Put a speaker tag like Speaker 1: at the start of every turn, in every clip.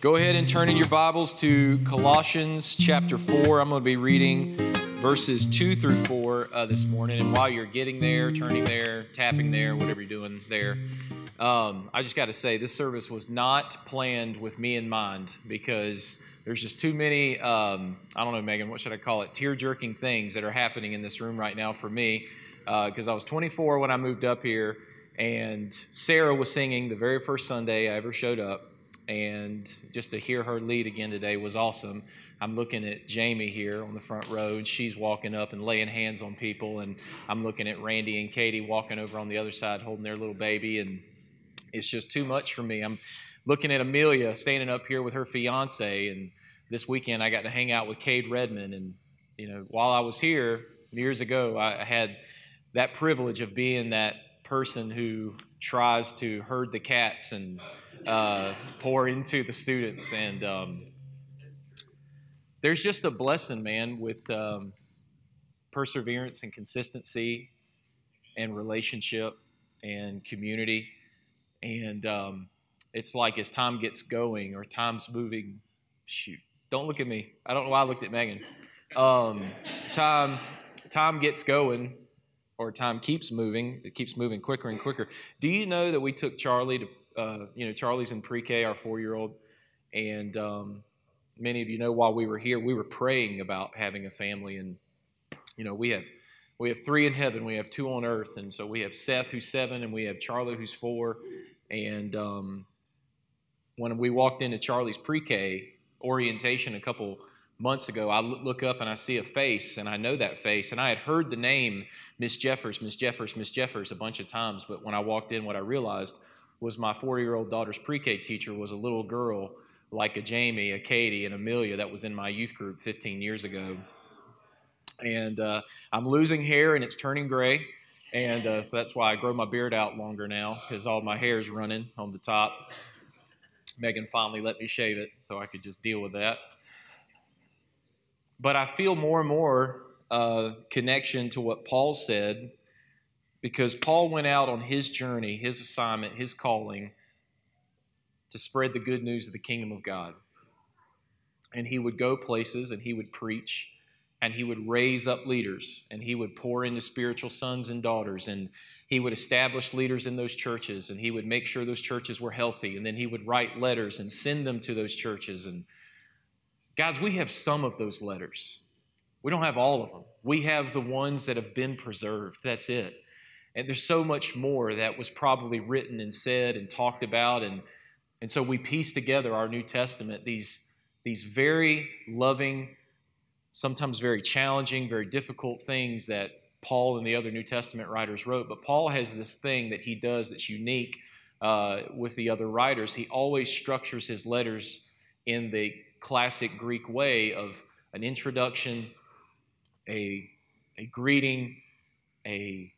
Speaker 1: Go ahead and turn in your Bibles to Colossians chapter 4. I'm going to be reading verses 2 through 4 uh, this morning. And while you're getting there, turning there, tapping there, whatever you're doing there, um, I just got to say this service was not planned with me in mind because there's just too many, um, I don't know, Megan, what should I call it? Tear jerking things that are happening in this room right now for me because uh, I was 24 when I moved up here. And Sarah was singing the very first Sunday I ever showed up and just to hear her lead again today was awesome. I'm looking at Jamie here on the front row, and she's walking up and laying hands on people, and I'm looking at Randy and Katie walking over on the other side holding their little baby, and it's just too much for me. I'm looking at Amelia standing up here with her fiance, and this weekend I got to hang out with Cade Redmond, and you know, while I was here years ago, I had that privilege of being that person who tries to herd the cats and uh, pour into the students. And um, there's just a blessing, man, with um, perseverance and consistency and relationship and community. And um, it's like as time gets going or time's moving, shoot, don't look at me. I don't know why I looked at Megan. Um, time, time gets going or time keeps moving. It keeps moving quicker and quicker. Do you know that we took Charlie to uh, you know, Charlie's in pre-K, our four-year-old, and um, many of you know while we were here, we were praying about having a family, and you know, we have we have three in heaven, we have two on earth, and so we have Seth who's seven, and we have Charlie who's four, and um, when we walked into Charlie's pre-K orientation a couple months ago, I look up and I see a face, and I know that face. And I had heard the name Miss Jeffers, Miss Jeffers, Miss Jeffers a bunch of times, but when I walked in, what I realized was my four-year-old daughter's pre-K teacher was a little girl like a Jamie, a Katie, and Amelia that was in my youth group 15 years ago. And uh, I'm losing hair and it's turning gray. And uh, so that's why I grow my beard out longer now because all my hair is running on the top. Megan finally let me shave it so I could just deal with that. But I feel more and more uh, connection to what Paul said because Paul went out on his journey, his assignment, his calling to spread the good news of the kingdom of God. And he would go places and he would preach and he would raise up leaders and he would pour into spiritual sons and daughters and he would establish leaders in those churches and he would make sure those churches were healthy. And then he would write letters and send them to those churches. And guys we have some of those letters. We don't have all of them. We have the ones that have been preserved. That's it and there's so much more that was probably written and said and talked about. And, and so we piece together our New Testament, these, these very loving, sometimes very challenging, very difficult things that Paul and the other New Testament writers wrote. But Paul has this thing that he does that's unique uh, with the other writers. He always structures his letters in the classic Greek way of an introduction, a, a greeting, a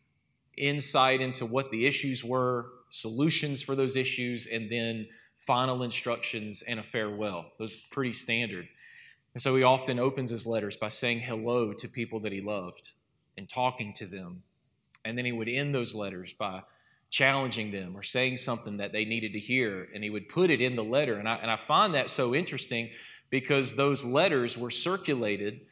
Speaker 1: insight into what the issues were, solutions for those issues, and then final instructions and a farewell. Those pretty standard. And so he often opens his letters by saying hello to people that he loved and talking to them. And then he would end those letters by challenging them or saying something that they needed to hear. And he would put it in the letter. And I, and I find that so interesting because those letters were circulated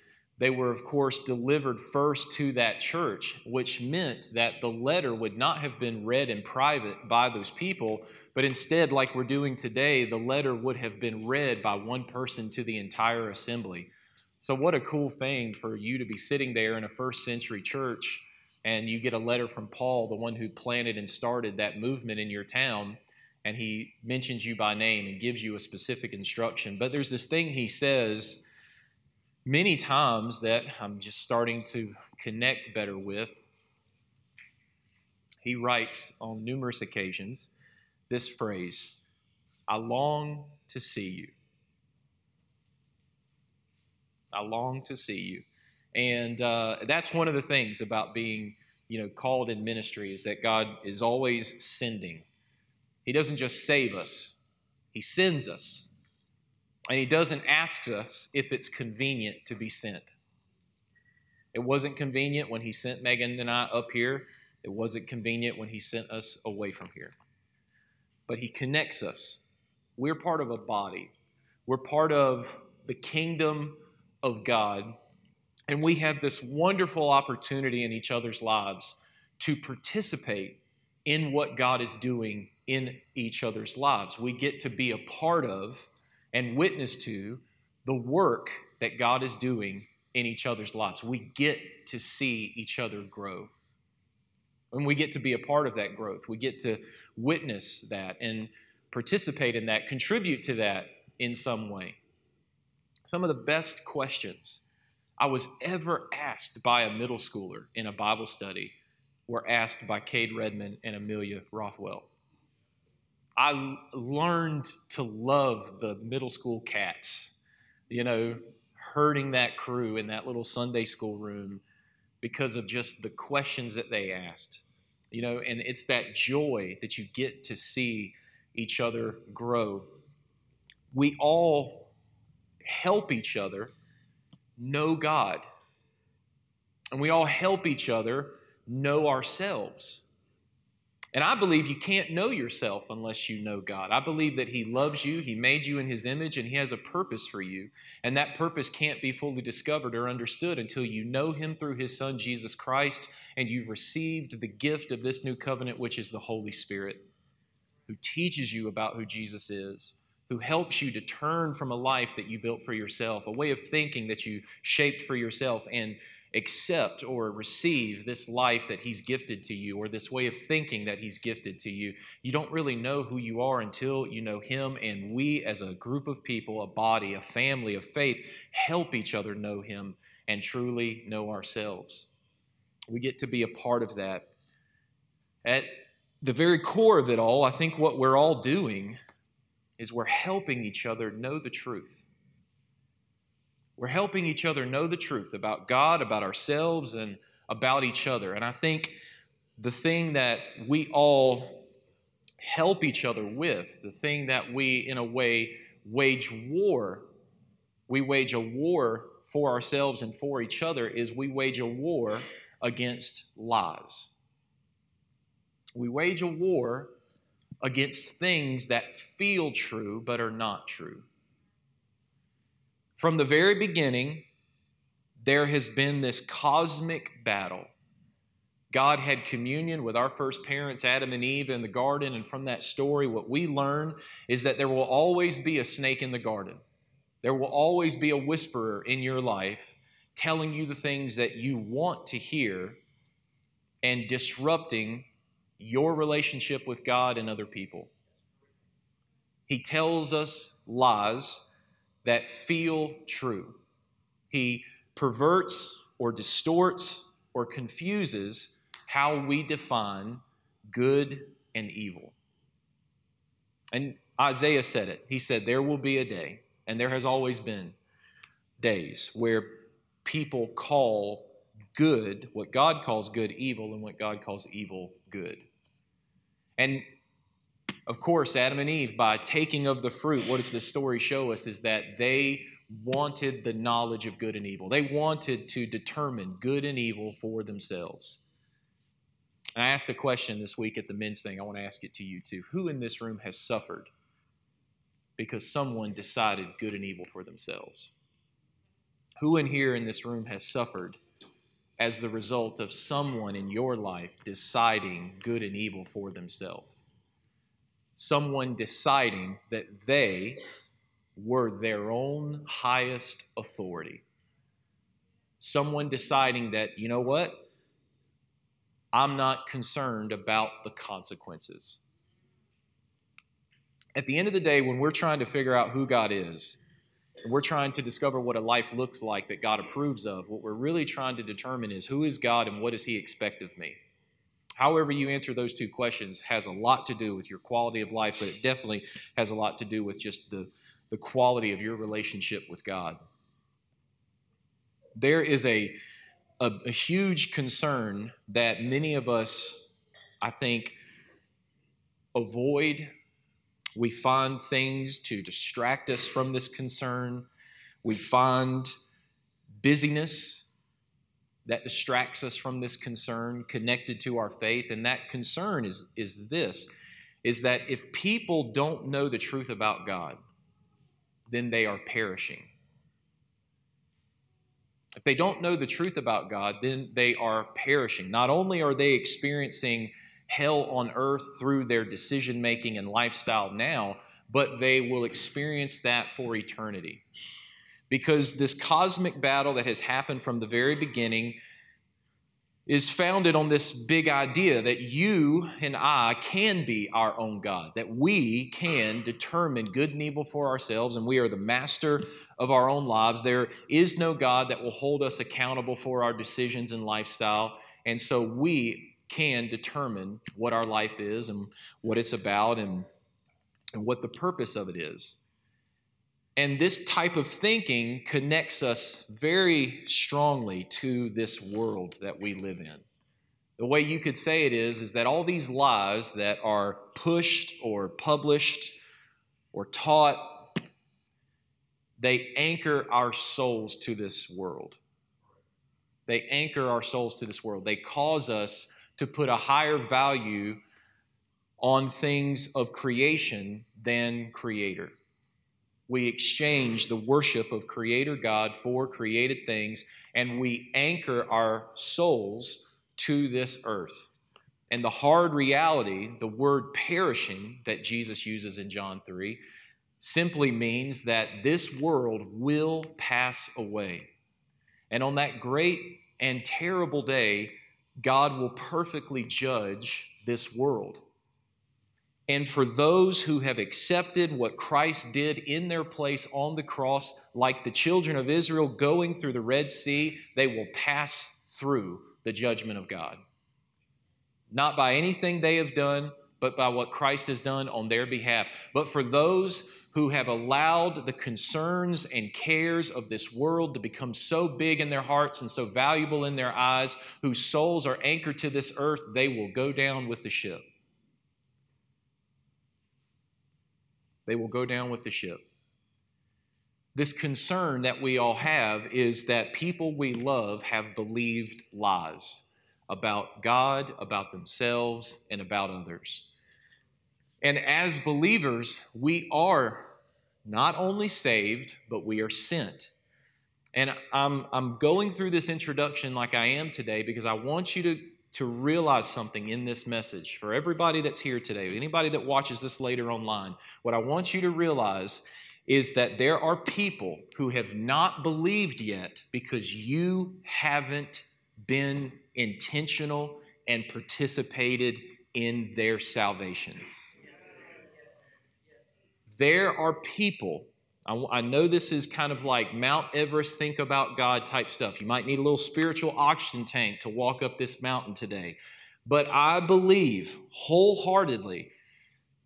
Speaker 1: they were, of course, delivered first to that church, which meant that the letter would not have been read in private by those people, but instead, like we're doing today, the letter would have been read by one person to the entire assembly. So, what a cool thing for you to be sitting there in a first century church and you get a letter from Paul, the one who planted and started that movement in your town, and he mentions you by name and gives you a specific instruction. But there's this thing he says many times that I'm just starting to connect better with. He writes on numerous occasions this phrase I long to see you. I long to see you. And uh, that's one of the things about being you know, called in ministry is that God is always sending. He doesn't just save us, He sends us. And he doesn't ask us if it's convenient to be sent. It wasn't convenient when he sent Megan and I up here. It wasn't convenient when he sent us away from here. But he connects us. We're part of a body. We're part of the kingdom of God. And we have this wonderful opportunity in each other's lives to participate in what God is doing in each other's lives. We get to be a part of and witness to the work that God is doing in each other's lives. We get to see each other grow. And we get to be a part of that growth. We get to witness that and participate in that, contribute to that in some way. Some of the best questions I was ever asked by a middle schooler in a Bible study were asked by Cade Redmond and Amelia Rothwell. I learned to love the middle school cats, you know, herding that crew in that little Sunday school room because of just the questions that they asked. You know, and it's that joy that you get to see each other grow. We all help each other know God. And we all help each other know ourselves. And I believe you can't know yourself unless you know God. I believe that He loves you, He made you in His image, and He has a purpose for you. And that purpose can't be fully discovered or understood until you know Him through His Son, Jesus Christ, and you've received the gift of this new covenant, which is the Holy Spirit, who teaches you about who Jesus is, who helps you to turn from a life that you built for yourself, a way of thinking that you shaped for yourself, and accept or receive this life that He's gifted to you or this way of thinking that He's gifted to you. You don't really know who you are until you know Him. And we, as a group of people, a body, a family of faith, help each other know Him and truly know ourselves. We get to be a part of that. At the very core of it all, I think what we're all doing is we're helping each other know the truth. We're helping each other know the truth about God, about ourselves, and about each other. And I think the thing that we all help each other with, the thing that we, in a way, wage war, we wage a war for ourselves and for each other, is we wage a war against lies. We wage a war against things that feel true but are not true. From the very beginning, there has been this cosmic battle. God had communion with our first parents, Adam and Eve, in the garden. And from that story, what we learn is that there will always be a snake in the garden. There will always be a whisperer in your life telling you the things that you want to hear and disrupting your relationship with God and other people. He tells us lies that feel true. He perverts or distorts or confuses how we define good and evil. And Isaiah said it. He said, There will be a day, and there has always been days where people call good, what God calls good, evil, and what God calls evil, good. And of course, Adam and Eve, by taking of the fruit, what does the story show us is that they wanted the knowledge of good and evil. They wanted to determine good and evil for themselves. And I asked a question this week at the men's thing. I want to ask it to you too. Who in this room has suffered because someone decided good and evil for themselves? Who in here in this room has suffered as the result of someone in your life deciding good and evil for themselves? Someone deciding that they were their own highest authority. Someone deciding that, you know what? I'm not concerned about the consequences. At the end of the day, when we're trying to figure out who God is, and we're trying to discover what a life looks like that God approves of, what we're really trying to determine is who is God and what does He expect of me? However you answer those two questions has a lot to do with your quality of life, but it definitely has a lot to do with just the, the quality of your relationship with God. There is a, a, a huge concern that many of us, I think, avoid. We find things to distract us from this concern. We find busyness that distracts us from this concern connected to our faith and that concern is is this is that if people don't know the truth about God then they are perishing. If they don't know the truth about God, then they are perishing. Not only are they experiencing hell on earth through their decision making and lifestyle now, but they will experience that for eternity. Because this cosmic battle that has happened from the very beginning is founded on this big idea that you and I can be our own God, that we can determine good and evil for ourselves, and we are the master of our own lives. There is no God that will hold us accountable for our decisions and lifestyle, and so we can determine what our life is and what it's about and, and what the purpose of it is. And this type of thinking connects us very strongly to this world that we live in. The way you could say it is, is that all these lies that are pushed or published or taught, they anchor our souls to this world. They anchor our souls to this world. They cause us to put a higher value on things of creation than creator we exchange the worship of Creator God for created things, and we anchor our souls to this earth. And the hard reality, the word perishing that Jesus uses in John 3, simply means that this world will pass away. And on that great and terrible day, God will perfectly judge this world. And for those who have accepted what Christ did in their place on the cross, like the children of Israel going through the Red Sea, they will pass through the judgment of God. Not by anything they have done, but by what Christ has done on their behalf. But for those who have allowed the concerns and cares of this world to become so big in their hearts and so valuable in their eyes, whose souls are anchored to this earth, they will go down with the ship. They will go down with the ship. This concern that we all have is that people we love have believed lies about God, about themselves, and about others. And as believers, we are not only saved, but we are sent. And I'm, I'm going through this introduction like I am today because I want you to to realize something in this message for everybody that's here today, anybody that watches this later online. What I want you to realize is that there are people who have not believed yet because you haven't been intentional and participated in their salvation. There are people I, know this is kind of like Mount Everest, think about God type stuff. You might need a little spiritual oxygen tank to walk up this mountain today. But I believe wholeheartedly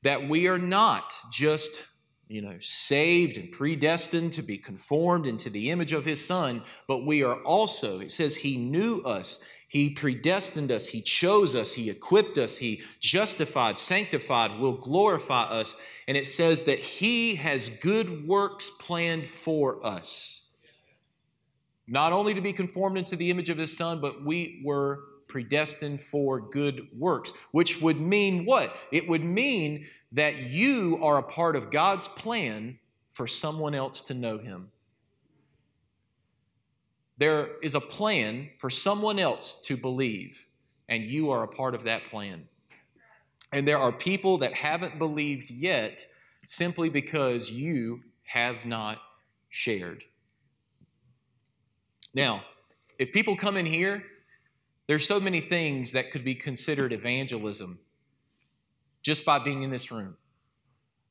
Speaker 1: that we are not just you know, saved and predestined to be conformed into the image of his son, but we are also, it says, he knew us he predestined us, He chose us, He equipped us, He justified, sanctified, will glorify us. And it says that He has good works planned for us. Not only to be conformed into the image of His Son, but we were predestined for good works, which would mean what? It would mean that you are a part of God's plan for someone else to know Him. There is a plan for someone else to believe, and you are a part of that plan. And there are people that haven't believed yet simply because you have not shared. Now, if people come in here, there's so many things that could be considered evangelism just by being in this room.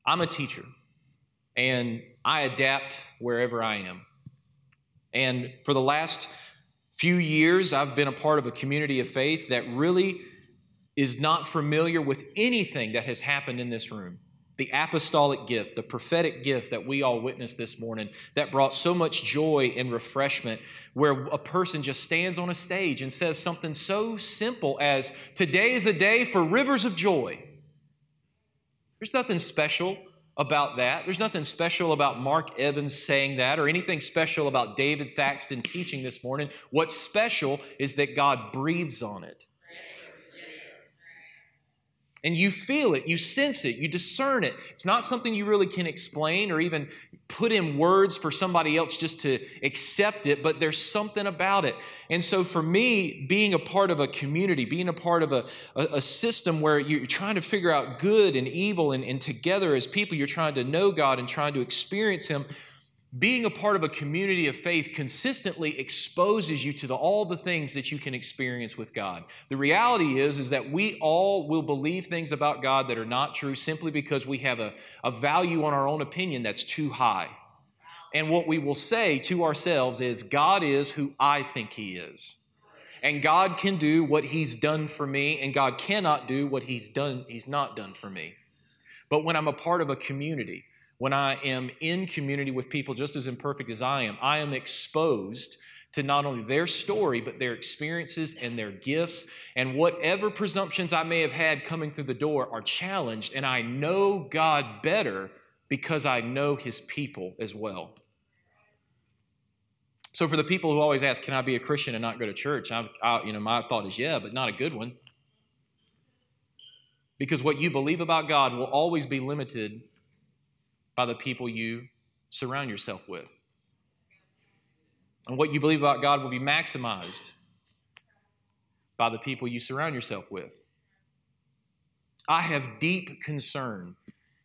Speaker 1: I'm a teacher, and I adapt wherever I am. And for the last few years, I've been a part of a community of faith that really is not familiar with anything that has happened in this room. The apostolic gift, the prophetic gift that we all witnessed this morning, that brought so much joy and refreshment, where a person just stands on a stage and says something so simple as, Today is a day for rivers of joy. There's nothing special about that. There's nothing special about Mark Evans saying that or anything special about David Thaxton teaching this morning. What's special is that God breathes on it. And you feel it, you sense it, you discern it. It's not something you really can explain or even put in words for somebody else just to accept it, but there's something about it. And so for me, being a part of a community, being a part of a, a, a system where you're trying to figure out good and evil, and, and together as people, you're trying to know God and trying to experience Him being a part of a community of faith consistently exposes you to the, all the things that you can experience with God. The reality is, is that we all will believe things about God that are not true simply because we have a, a value on our own opinion that's too high. And what we will say to ourselves is, God is who I think He is. And God can do what He's done for me, and God cannot do what He's done, He's not done for me. But when I'm a part of a community, when I am in community with people just as imperfect as I am, I am exposed to not only their story, but their experiences and their gifts. And whatever presumptions I may have had coming through the door are challenged. And I know God better because I know his people as well. So, for the people who always ask, Can I be a Christian and not go to church? I, I, you know, my thought is, Yeah, but not a good one. Because what you believe about God will always be limited by the people you surround yourself with. And what you believe about God will be maximized by the people you surround yourself with. I have deep concern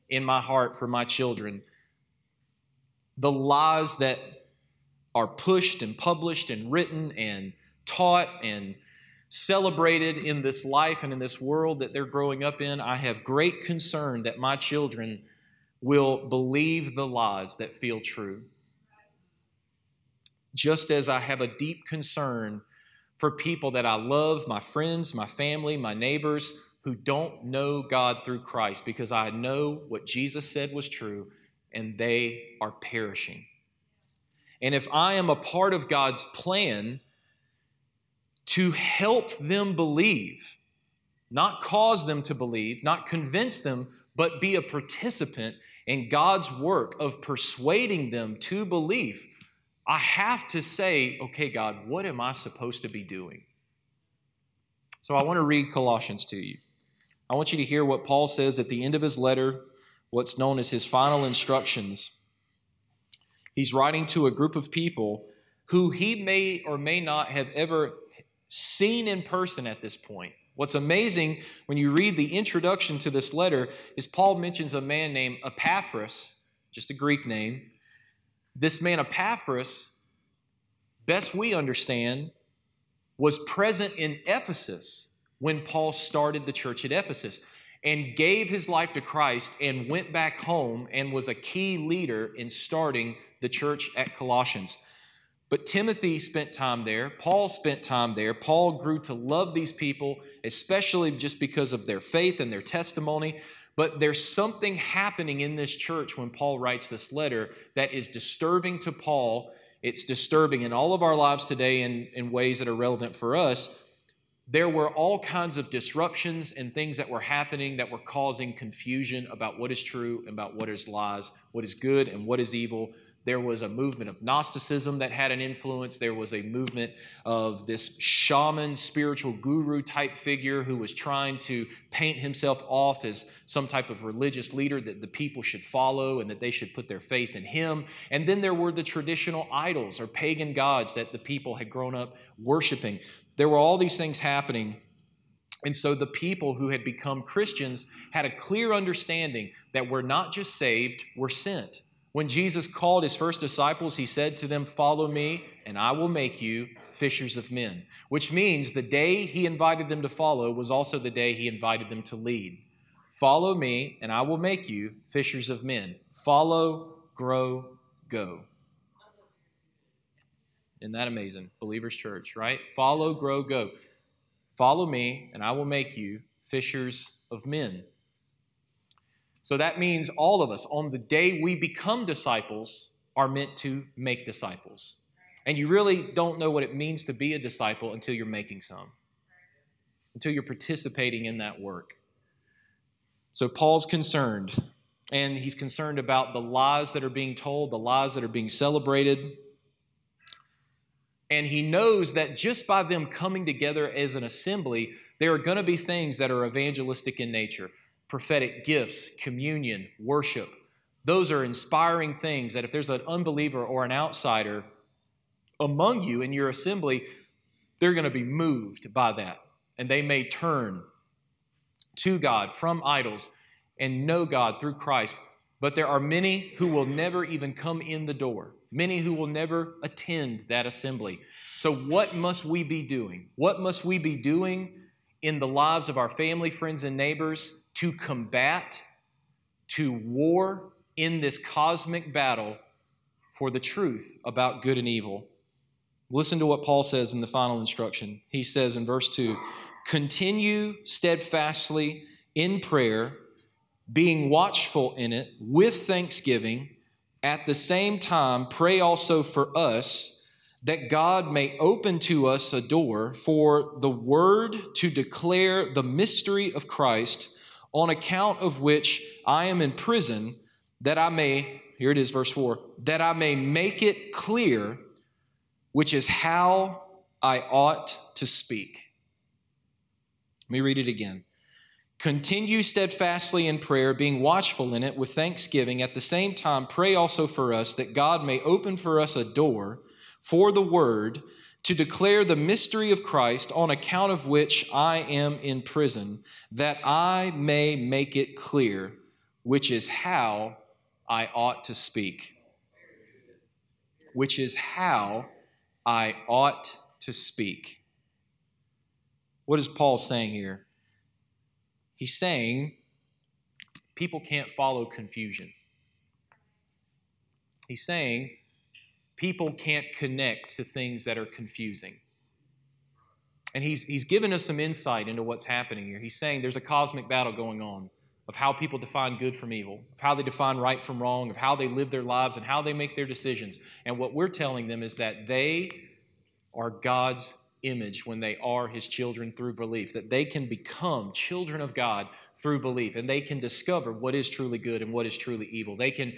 Speaker 1: in my heart for my children. The lies that are pushed and published and written and taught and celebrated in this life and in this world that they're growing up in, I have great concern that my children will believe the lies that feel true. Just as I have a deep concern for people that I love, my friends, my family, my neighbors, who don't know God through Christ, because I know what Jesus said was true and they are perishing. And if I am a part of God's plan to help them believe, not cause them to believe, not convince them, but be a participant in God's work of persuading them to belief, I have to say, okay, God, what am I supposed to be doing? So I want to read Colossians to you. I want you to hear what Paul says at the end of his letter, what's known as his final instructions. He's writing to a group of people who he may or may not have ever seen in person at this point. What's amazing when you read the introduction to this letter is Paul mentions a man named Epaphras, just a Greek name. This man, Epaphras, best we understand, was present in Ephesus when Paul started the church at Ephesus and gave his life to Christ and went back home and was a key leader in starting the church at Colossians. But Timothy spent time there. Paul spent time there. Paul grew to love these people, especially just because of their faith and their testimony. But there's something happening in this church when Paul writes this letter that is disturbing to Paul. It's disturbing in all of our lives today in, in ways that are relevant for us. There were all kinds of disruptions and things that were happening that were causing confusion about what is true, and about what is lies, what is good and what is evil there was a movement of Gnosticism that had an influence. There was a movement of this shaman, spiritual guru type figure who was trying to paint himself off as some type of religious leader that the people should follow and that they should put their faith in him. And then there were the traditional idols or pagan gods that the people had grown up worshiping. There were all these things happening. And so the people who had become Christians had a clear understanding that we're not just saved, we're sent. When Jesus called his first disciples, he said to them, Follow me, and I will make you fishers of men. Which means the day he invited them to follow was also the day he invited them to lead. Follow me, and I will make you fishers of men. Follow, grow, go. Isn't that amazing? Believers Church, right? Follow, grow, go. Follow me, and I will make you fishers of men. So that means all of us, on the day we become disciples, are meant to make disciples. And you really don't know what it means to be a disciple until you're making some, until you're participating in that work. So Paul's concerned, and he's concerned about the lies that are being told, the lies that are being celebrated. And he knows that just by them coming together as an assembly, there are going to be things that are evangelistic in nature prophetic gifts, communion, worship. Those are inspiring things that if there's an unbeliever or an outsider among you in your assembly, they're going to be moved by that. And they may turn to God from idols and know God through Christ. But there are many who will never even come in the door, many who will never attend that assembly. So, what must we be doing? What must we be doing in the lives of our family, friends, and neighbors to combat, to war in this cosmic battle for the truth about good and evil? Listen to what Paul says in the final instruction. He says in verse 2 Continue steadfastly in prayer, being watchful in it with thanksgiving. At the same time, pray also for us that God may open to us a door for the word to declare the mystery of Christ, on account of which I am in prison, that I may, here it is, verse 4, that I may make it clear, which is how I ought to speak. Let me read it again. Continue steadfastly in prayer, being watchful in it with thanksgiving. At the same time, pray also for us that God may open for us a door for the word to declare the mystery of Christ, on account of which I am in prison, that I may make it clear, which is how I ought to speak. Which is how I ought to speak. What is Paul saying here? He's saying people can't follow confusion. He's saying people can't connect to things that are confusing. And he's, he's given us some insight into what's happening here. He's saying there's a cosmic battle going on of how people define good from evil, of how they define right from wrong, of how they live their lives, and how they make their decisions. And what we're telling them is that they are God's image when they are his children through belief, that they can become children of God through belief, and they can discover what is truly good and what is truly evil. They can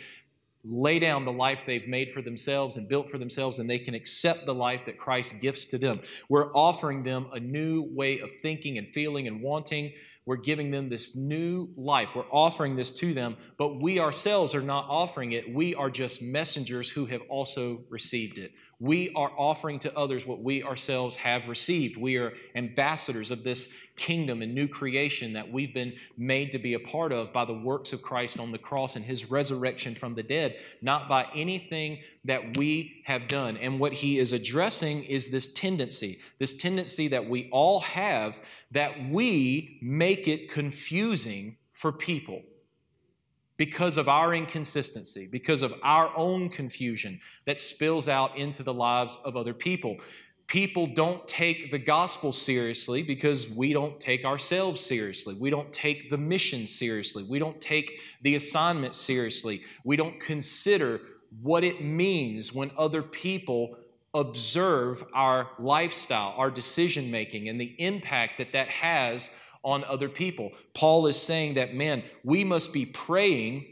Speaker 1: lay down the life they've made for themselves and built for themselves, and they can accept the life that Christ gifts to them. We're offering them a new way of thinking and feeling and wanting. We're giving them this new life. We're offering this to them, but we ourselves are not offering it. We are just messengers who have also received it we are offering to others what we ourselves have received. We are ambassadors of this kingdom and new creation that we've been made to be a part of by the works of Christ on the cross and his resurrection from the dead, not by anything that we have done. And what he is addressing is this tendency, this tendency that we all have that we make it confusing for people because of our inconsistency, because of our own confusion that spills out into the lives of other people. People don't take the gospel seriously because we don't take ourselves seriously. We don't take the mission seriously. We don't take the assignment seriously. We don't consider what it means when other people observe our lifestyle, our decision making, and the impact that that has on other people. Paul is saying that, man, we must be praying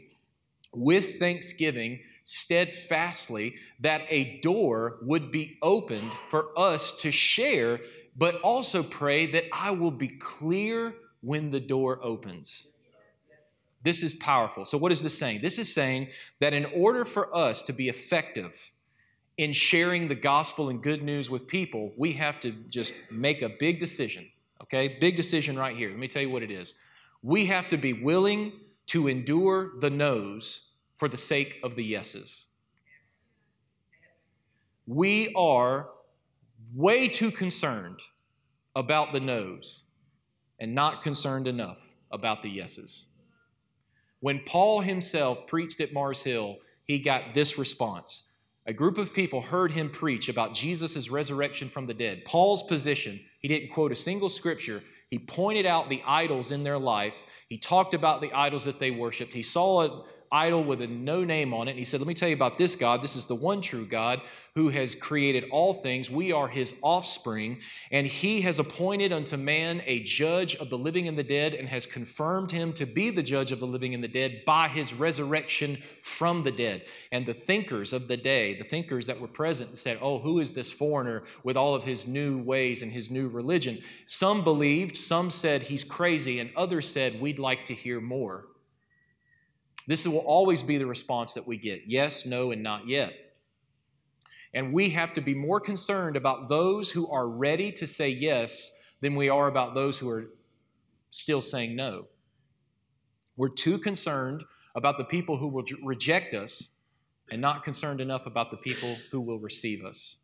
Speaker 1: with thanksgiving steadfastly that a door would be opened for us to share, but also pray that I will be clear when the door opens. This is powerful. So, what is this saying? This is saying that in order for us to be effective in sharing the gospel and good news with people, we have to just make a big decision Okay, big decision right here. Let me tell you what it is. We have to be willing to endure the no's for the sake of the yeses. We are way too concerned about the no's and not concerned enough about the yeses. When Paul himself preached at Mars Hill, he got this response. A group of people heard him preach about Jesus' resurrection from the dead. Paul's position he didn't quote a single scripture. He pointed out the idols in their life. He talked about the idols that they worshiped. He saw a, idol with a no name on it. And he said, Let me tell you about this God. This is the one true God who has created all things. We are his offspring. And he has appointed unto man a judge of the living and the dead and has confirmed him to be the judge of the living and the dead by his resurrection from the dead. And the thinkers of the day, the thinkers that were present, said, Oh, who is this foreigner with all of his new ways and his new religion? Some believed, some said he's crazy, and others said, We'd like to hear more. This will always be the response that we get yes, no, and not yet. And we have to be more concerned about those who are ready to say yes than we are about those who are still saying no. We're too concerned about the people who will reject us and not concerned enough about the people who will receive us.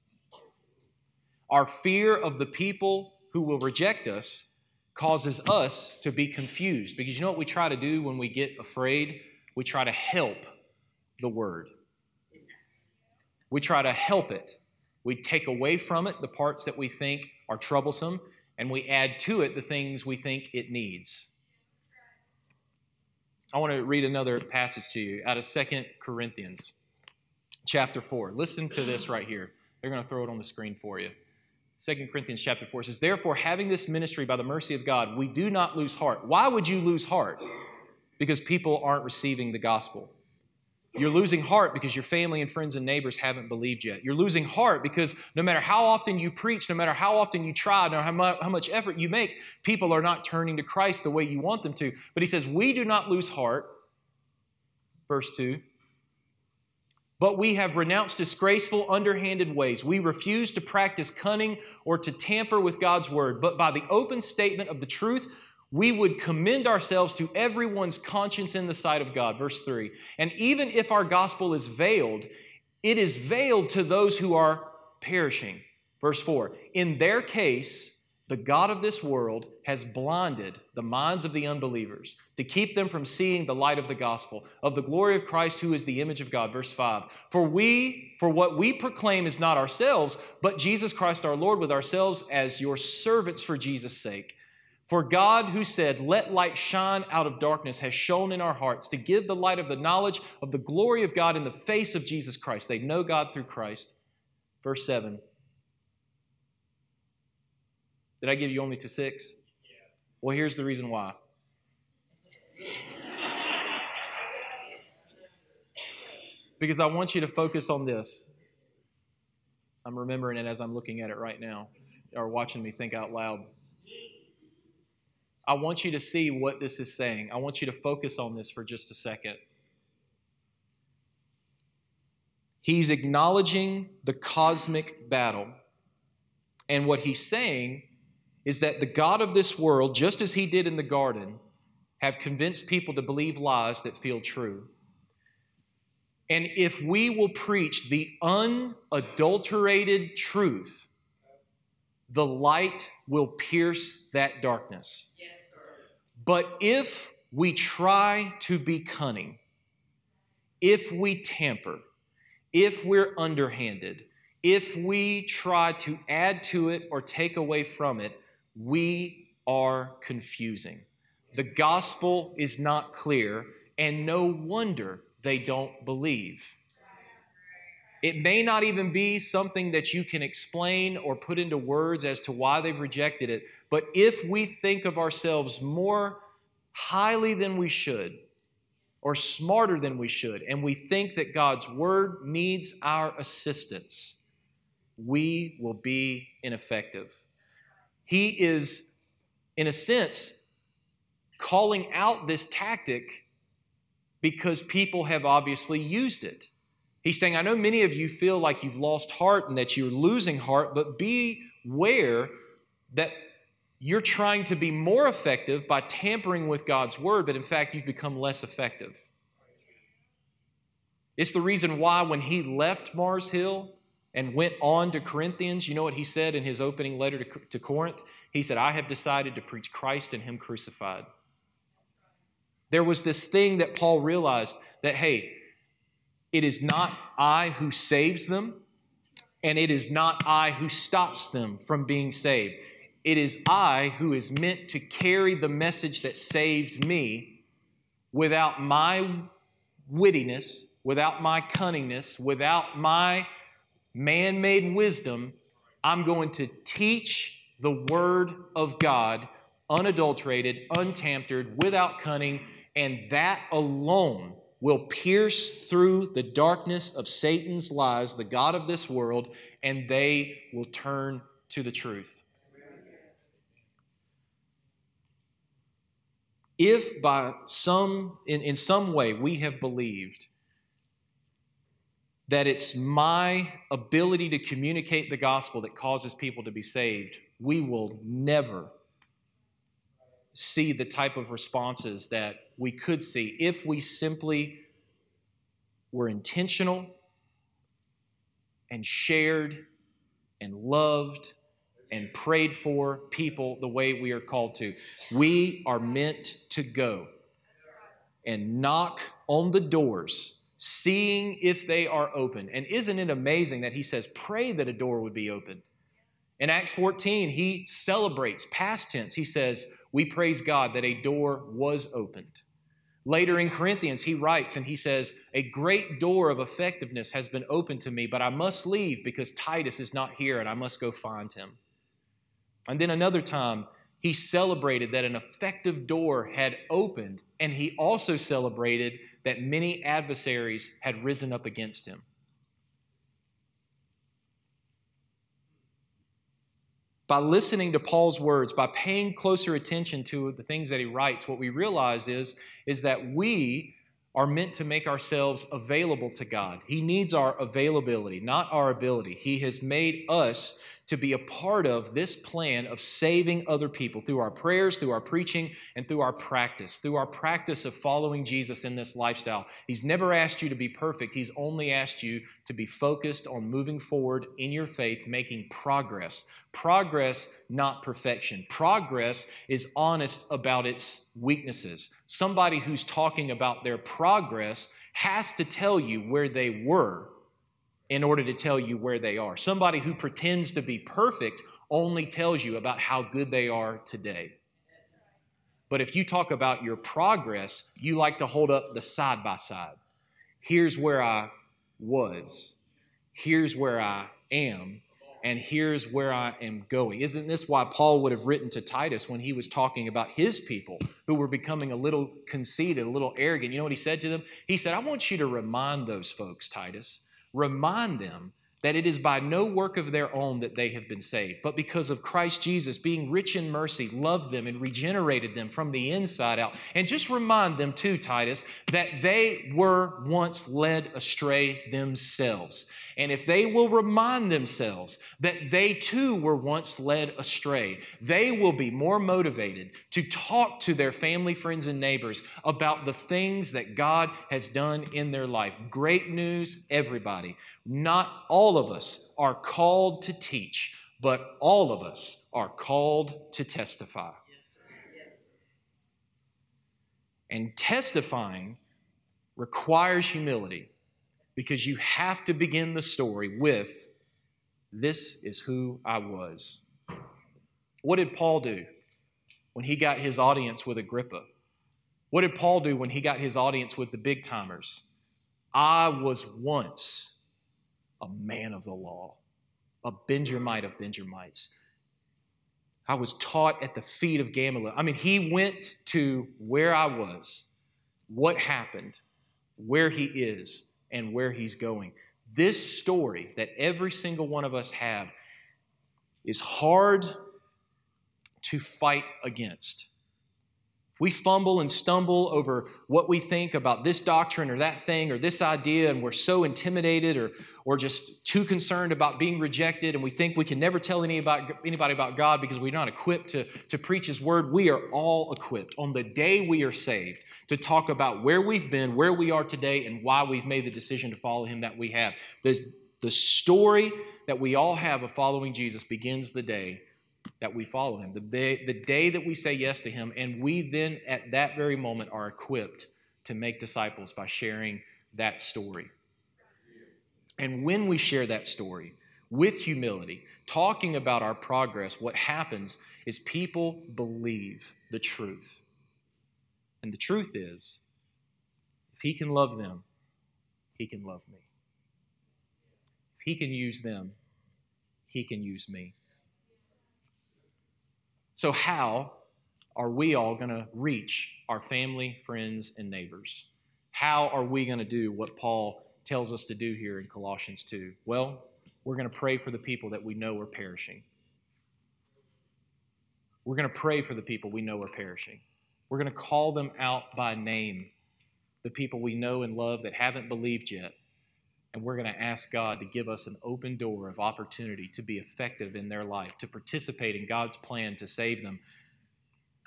Speaker 1: Our fear of the people who will reject us causes us to be confused because you know what we try to do when we get afraid? We try to help the word. We try to help it. We take away from it the parts that we think are troublesome, and we add to it the things we think it needs. I want to read another passage to you out of Second Corinthians chapter 4. Listen to this right here. They're going to throw it on the screen for you. Second Corinthians chapter 4 says, Therefore, having this ministry by the mercy of God, we do not lose heart. Why would you lose heart? Because people aren't receiving the gospel. You're losing heart because your family and friends and neighbors haven't believed yet. You're losing heart because no matter how often you preach, no matter how often you try, no matter how much effort you make, people are not turning to Christ the way you want them to. But he says, We do not lose heart. Verse 2. But we have renounced disgraceful, underhanded ways. We refuse to practice cunning or to tamper with God's word, but by the open statement of the truth, we would commend ourselves to everyone's conscience in the sight of God. Verse 3. And even if our gospel is veiled, it is veiled to those who are perishing. Verse 4. In their case, the God of this world has blinded the minds of the unbelievers to keep them from seeing the light of the gospel of the glory of Christ who is the image of God verse 5 for we for what we proclaim is not ourselves but Jesus Christ our Lord with ourselves as your servants for Jesus sake for God, who said, Let light shine out of darkness, has shone in our hearts to give the light of the knowledge of the glory of God in the face of Jesus Christ. They know God through Christ. Verse 7. Did I give you only to six? Well, here's the reason why. Because I want you to focus on this. I'm remembering it as I'm looking at it right now, or watching me think out loud. I want you to see what this is saying. I want you to focus on this for just a second. He's acknowledging the cosmic battle. And what he's saying is that the God of this world, just as he did in the garden, have convinced people to believe lies that feel true. And if we will preach the unadulterated truth, the light will pierce that darkness. But if we try to be cunning, if we tamper, if we're underhanded, if we try to add to it or take away from it, we are confusing. The gospel is not clear, and no wonder they don't believe. It may not even be something that you can explain or put into words as to why they've rejected it, but if we think of ourselves more highly than we should or smarter than we should, and we think that God's word needs our assistance, we will be ineffective. He is, in a sense, calling out this tactic because people have obviously used it. He's saying, I know many of you feel like you've lost heart and that you're losing heart, but beware that you're trying to be more effective by tampering with God's word, but in fact, you've become less effective. It's the reason why when he left Mars Hill and went on to Corinthians, you know what he said in his opening letter to, to Corinth? He said, I have decided to preach Christ and him crucified. There was this thing that Paul realized that, hey, it is not I who saves them, and it is not I who stops them from being saved. It is I who is meant to carry the message that saved me without my wittiness, without my cunningness, without my man made wisdom, I'm going to teach the Word of God unadulterated, untampered, without cunning, and that alone will pierce through the darkness of Satan's lies, the God of this world, and they will turn to the truth. If by some, in, in some way, we have believed that it's my ability to communicate the gospel that causes people to be saved, we will never see the type of responses that we could see if we simply were intentional and shared and loved and prayed for people the way we are called to. We are meant to go and knock on the doors, seeing if they are open. And isn't it amazing that he says, pray that a door would be opened? In Acts 14, he celebrates past tense. He says, We praise God that a door was opened. Later in Corinthians, he writes and he says, A great door of effectiveness has been opened to me, but I must leave because Titus is not here and I must go find him. And then another time, he celebrated that an effective door had opened, and he also celebrated that many adversaries had risen up against him. By listening to Paul's words, by paying closer attention to the things that he writes, what we realize is, is that we are meant to make ourselves available to God. He needs our availability, not our ability. He has made us to be a part of this plan of saving other people through our prayers, through our preaching, and through our practice, through our practice of following Jesus in this lifestyle. He's never asked you to be perfect, He's only asked you to be focused on moving forward in your faith, making progress. Progress, not perfection. Progress is honest about its weaknesses. Somebody who's talking about their progress has to tell you where they were in order to tell you where they are. Somebody who pretends to be perfect only tells you about how good they are today. But if you talk about your progress, you like to hold up the side by side. Here's where I was, here's where I am, and here's where I am going. Isn't this why Paul would have written to Titus when he was talking about his people who were becoming a little conceited, a little arrogant? You know what he said to them? He said, I want you to remind those folks, Titus, remind them that it is by no work of their own that they have been saved, but because of Christ Jesus being rich in mercy, loved them and regenerated them from the inside out. And just remind them, too, Titus, that they were once led astray themselves. And if they will remind themselves that they too were once led astray, they will be more motivated to talk to their family, friends, and neighbors about the things that God has done in their life. Great news, everybody. Not all of us are called to teach, but all of us are called to testify. And testifying requires humility because you have to begin the story with this is who I was. What did Paul do when he got his audience with Agrippa? What did Paul do when he got his audience with the big timers? I was once a man of the law, a Benjamite of Benjamites. I was taught at the feet of Gamaliel. I mean, he went to where I was, what happened, where he is, and where he's going. This story that every single one of us have is hard to fight against. If we fumble and stumble over what we think about this doctrine or that thing or this idea, and we're so intimidated or, or just too concerned about being rejected, and we think we can never tell anybody about God because we're not equipped to, to preach His word, we are all equipped on the day we are saved to talk about where we've been, where we are today, and why we've made the decision to follow Him that we have. The, the story that we all have of following Jesus begins the day that we follow him, the day, the day that we say yes to him, and we then at that very moment are equipped to make disciples by sharing that story. And when we share that story with humility, talking about our progress, what happens is people believe the truth. And the truth is, If He can love them, He can love me. If He can use them, He can use me. So, how are we all going to reach our family, friends, and neighbors? How are we going to do what Paul tells us to do here in Colossians 2? Well, we're going to pray for the people that we know are perishing. We're going to pray for the people we know are perishing. We're going to call them out by name, the people we know and love that haven't believed yet. And we're going to ask God to give us an open door of opportunity to be effective in their life, to participate in God's plan to save them.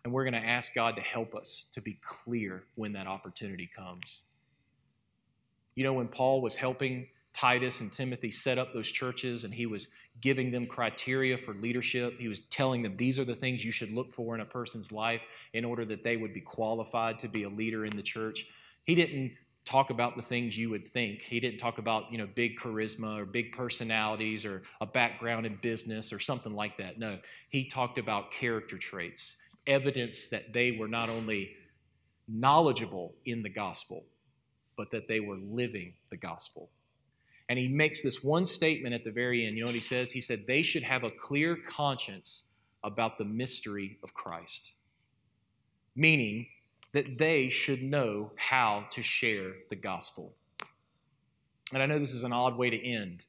Speaker 1: And we're going to ask God to help us to be clear when that opportunity comes. You know, when Paul was helping Titus and Timothy set up those churches and he was giving them criteria for leadership. He was telling them these are the things you should look for in a person's life in order that they would be qualified to be a leader in the church. He didn't talk about the things you would think. He didn't talk about, you know, big charisma or big personalities or a background in business or something like that. No, he talked about character traits, evidence that they were not only knowledgeable in the gospel, but that they were living the gospel. And he makes this one statement at the very end. You know what he says? He said, They should have a clear conscience about the mystery of Christ, meaning that they should know how to share the gospel. And I know this is an odd way to end,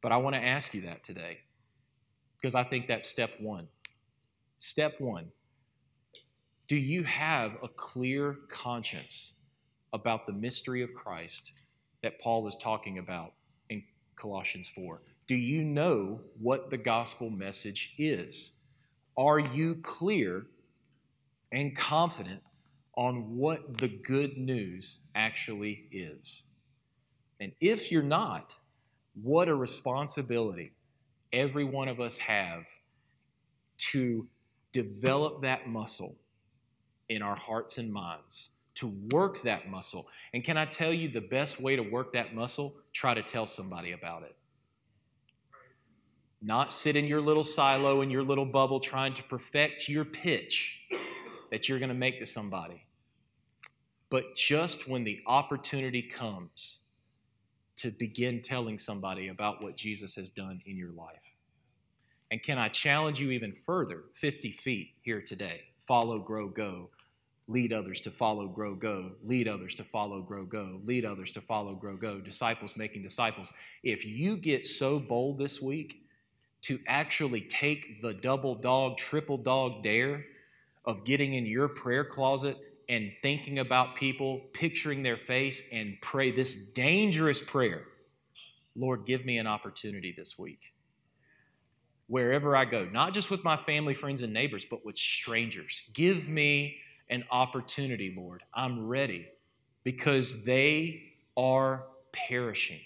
Speaker 1: but I want to ask you that today because I think that's step one. Step one Do you have a clear conscience about the mystery of Christ that Paul is talking about in Colossians 4? Do you know what the gospel message is? Are you clear and confident on what the good news actually is? And if you're not, what a responsibility every one of us have to develop that muscle in our hearts and minds to work that muscle. And can I tell you the best way to work that muscle? Try to tell somebody about it. Not sit in your little silo, in your little bubble, trying to perfect your pitch that you're going to make to somebody. But just when the opportunity comes to begin telling somebody about what Jesus has done in your life. And can I challenge you even further, 50 feet here today? Follow, grow, go lead others to follow, grow, go, lead others to follow, grow, go, lead others to follow, grow, go, disciples making disciples. If you get so bold this week to actually take the double dog, triple dog dare of getting in your prayer closet and thinking about people, picturing their face, and pray this dangerous prayer Lord, give me an opportunity this week. Wherever I go, not just with my family, friends, and neighbors, but with strangers. Give me an opportunity, Lord. I'm ready because they are perishing.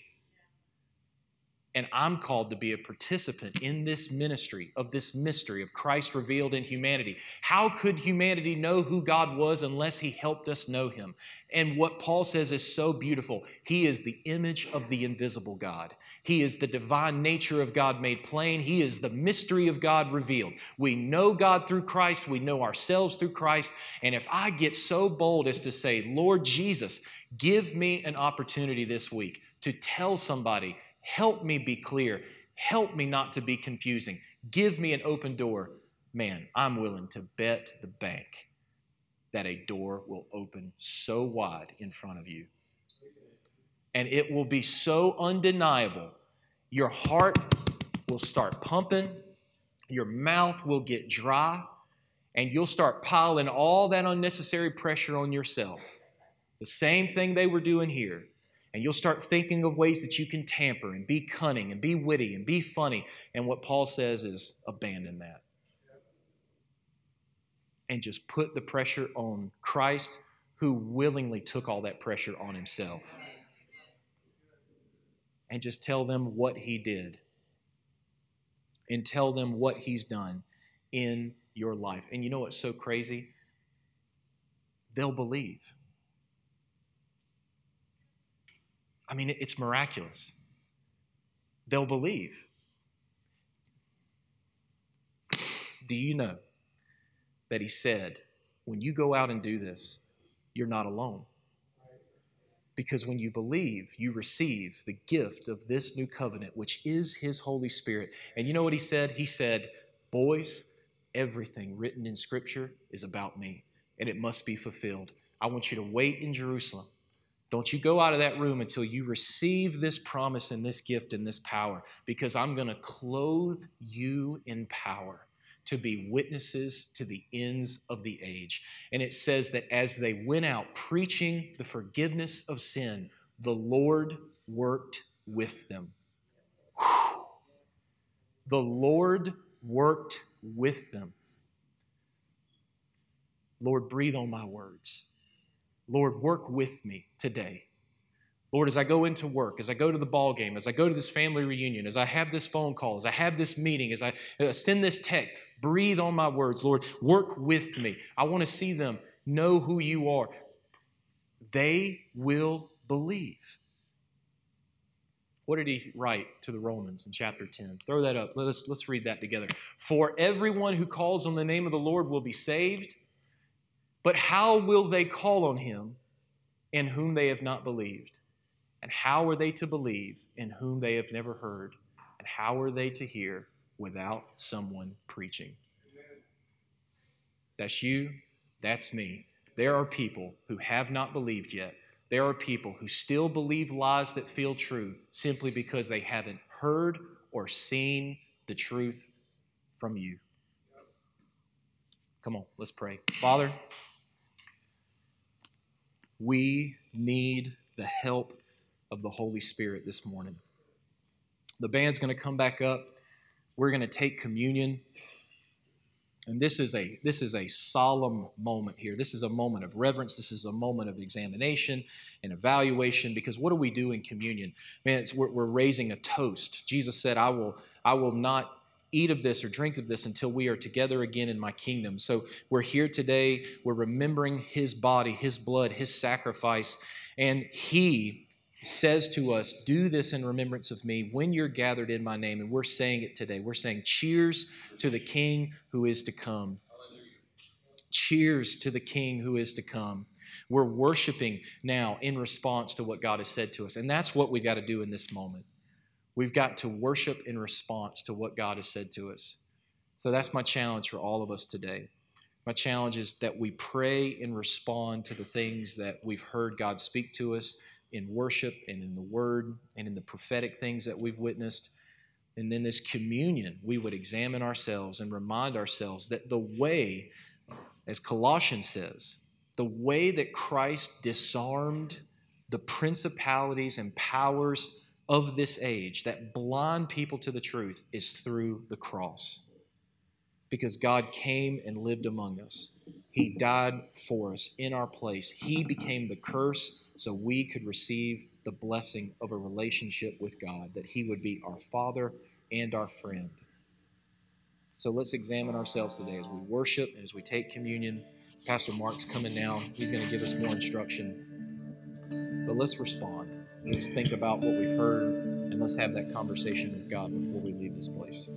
Speaker 1: And I'm called to be a participant in this ministry of this mystery of Christ revealed in humanity. How could humanity know who God was unless He helped us know Him? And what Paul says is so beautiful. He is the image of the invisible God. He is the divine nature of God made plain. He is the mystery of God revealed. We know God through Christ. We know ourselves through Christ. And if I get so bold as to say, Lord Jesus, give me an opportunity this week to tell somebody Help me be clear. Help me not to be confusing. Give me an open door. Man, I'm willing to bet the bank that a door will open so wide in front of you. And it will be so undeniable. Your heart will start pumping, your mouth will get dry, and you'll start piling all that unnecessary pressure on yourself. The same thing they were doing here. And you'll start thinking of ways that you can tamper and be cunning and be witty and be funny. And what Paul says is abandon that. And just put the pressure on Christ, who willingly took all that pressure on himself. And just tell them what he did. And tell them what he's done in your life. And you know what's so crazy? They'll believe. I mean, it's miraculous. They'll believe. Do you know that he said, when you go out and do this, you're not alone? Because when you believe, you receive the gift of this new covenant, which is His Holy Spirit. And you know what He said? He said, Boys, everything written in Scripture is about me, and it must be fulfilled. I want you to wait in Jerusalem. Don't you go out of that room until you receive this promise and this gift and this power, because I'm going to clothe you in power to be witnesses to the ends of the age. And it says that as they went out preaching the forgiveness of sin, the Lord worked with them. Whew. The Lord worked with them. Lord, breathe on my words. Lord, work with me today. Lord, as I go into work, as I go to the ball game, as I go to this family reunion, as I have this phone call, as I have this meeting, as I uh, send this text, breathe on my words. Lord, work with me. I want to see them know who you are. They will believe. What did he write to the Romans in chapter 10? Throw that up. Let's, let's read that together. For everyone who calls on the name of the Lord will be saved, but how will they call on him in whom they have not believed? And how are they to believe in whom they have never heard? And how are they to hear without someone preaching? That's you, that's me. There are people who have not believed yet. There are people who still believe lies that feel true simply because they haven't heard or seen the truth from you. Come on, let's pray. Father, we need the help of the Holy Spirit this morning. The band's going to come back up. We're going to take communion. And this is a this is a solemn moment here. This is a moment of reverence. This is a moment of examination and evaluation. Because what do we do in communion? Man, we're, we're raising a toast. Jesus said, "I will I will not eat of this or drink of this until we are together again in my kingdom." So we're here today. We're remembering His body, His blood, His sacrifice, and He says to us, Do this in remembrance of me when you're gathered in my name. And we're saying it today. We're saying, Cheers to the King who is to come. Cheers to the King who is to come. We're worshiping now in response to what God has said to us. And that's what we've got to do in this moment. We've got to worship in response to what God has said to us. So that's my challenge for all of us today. My challenge is that we pray and respond to the things that we've heard God speak to us in worship and in the word and in the prophetic things that we've witnessed. And then this communion, we would examine ourselves and remind ourselves that the way, as Colossians says, the way that Christ disarmed the principalities and powers of this age that blind people to the truth is through the cross. Because God came and lived among us. He died for us in our place. He became the curse so we could receive the blessing of a relationship with God, that He would be our Father and our friend. So let's examine ourselves today as we worship and as we take communion. Pastor Mark's coming now. He's going to give us more instruction. But let's respond. Let's think about what we've heard and let's have that conversation with God before we leave this place.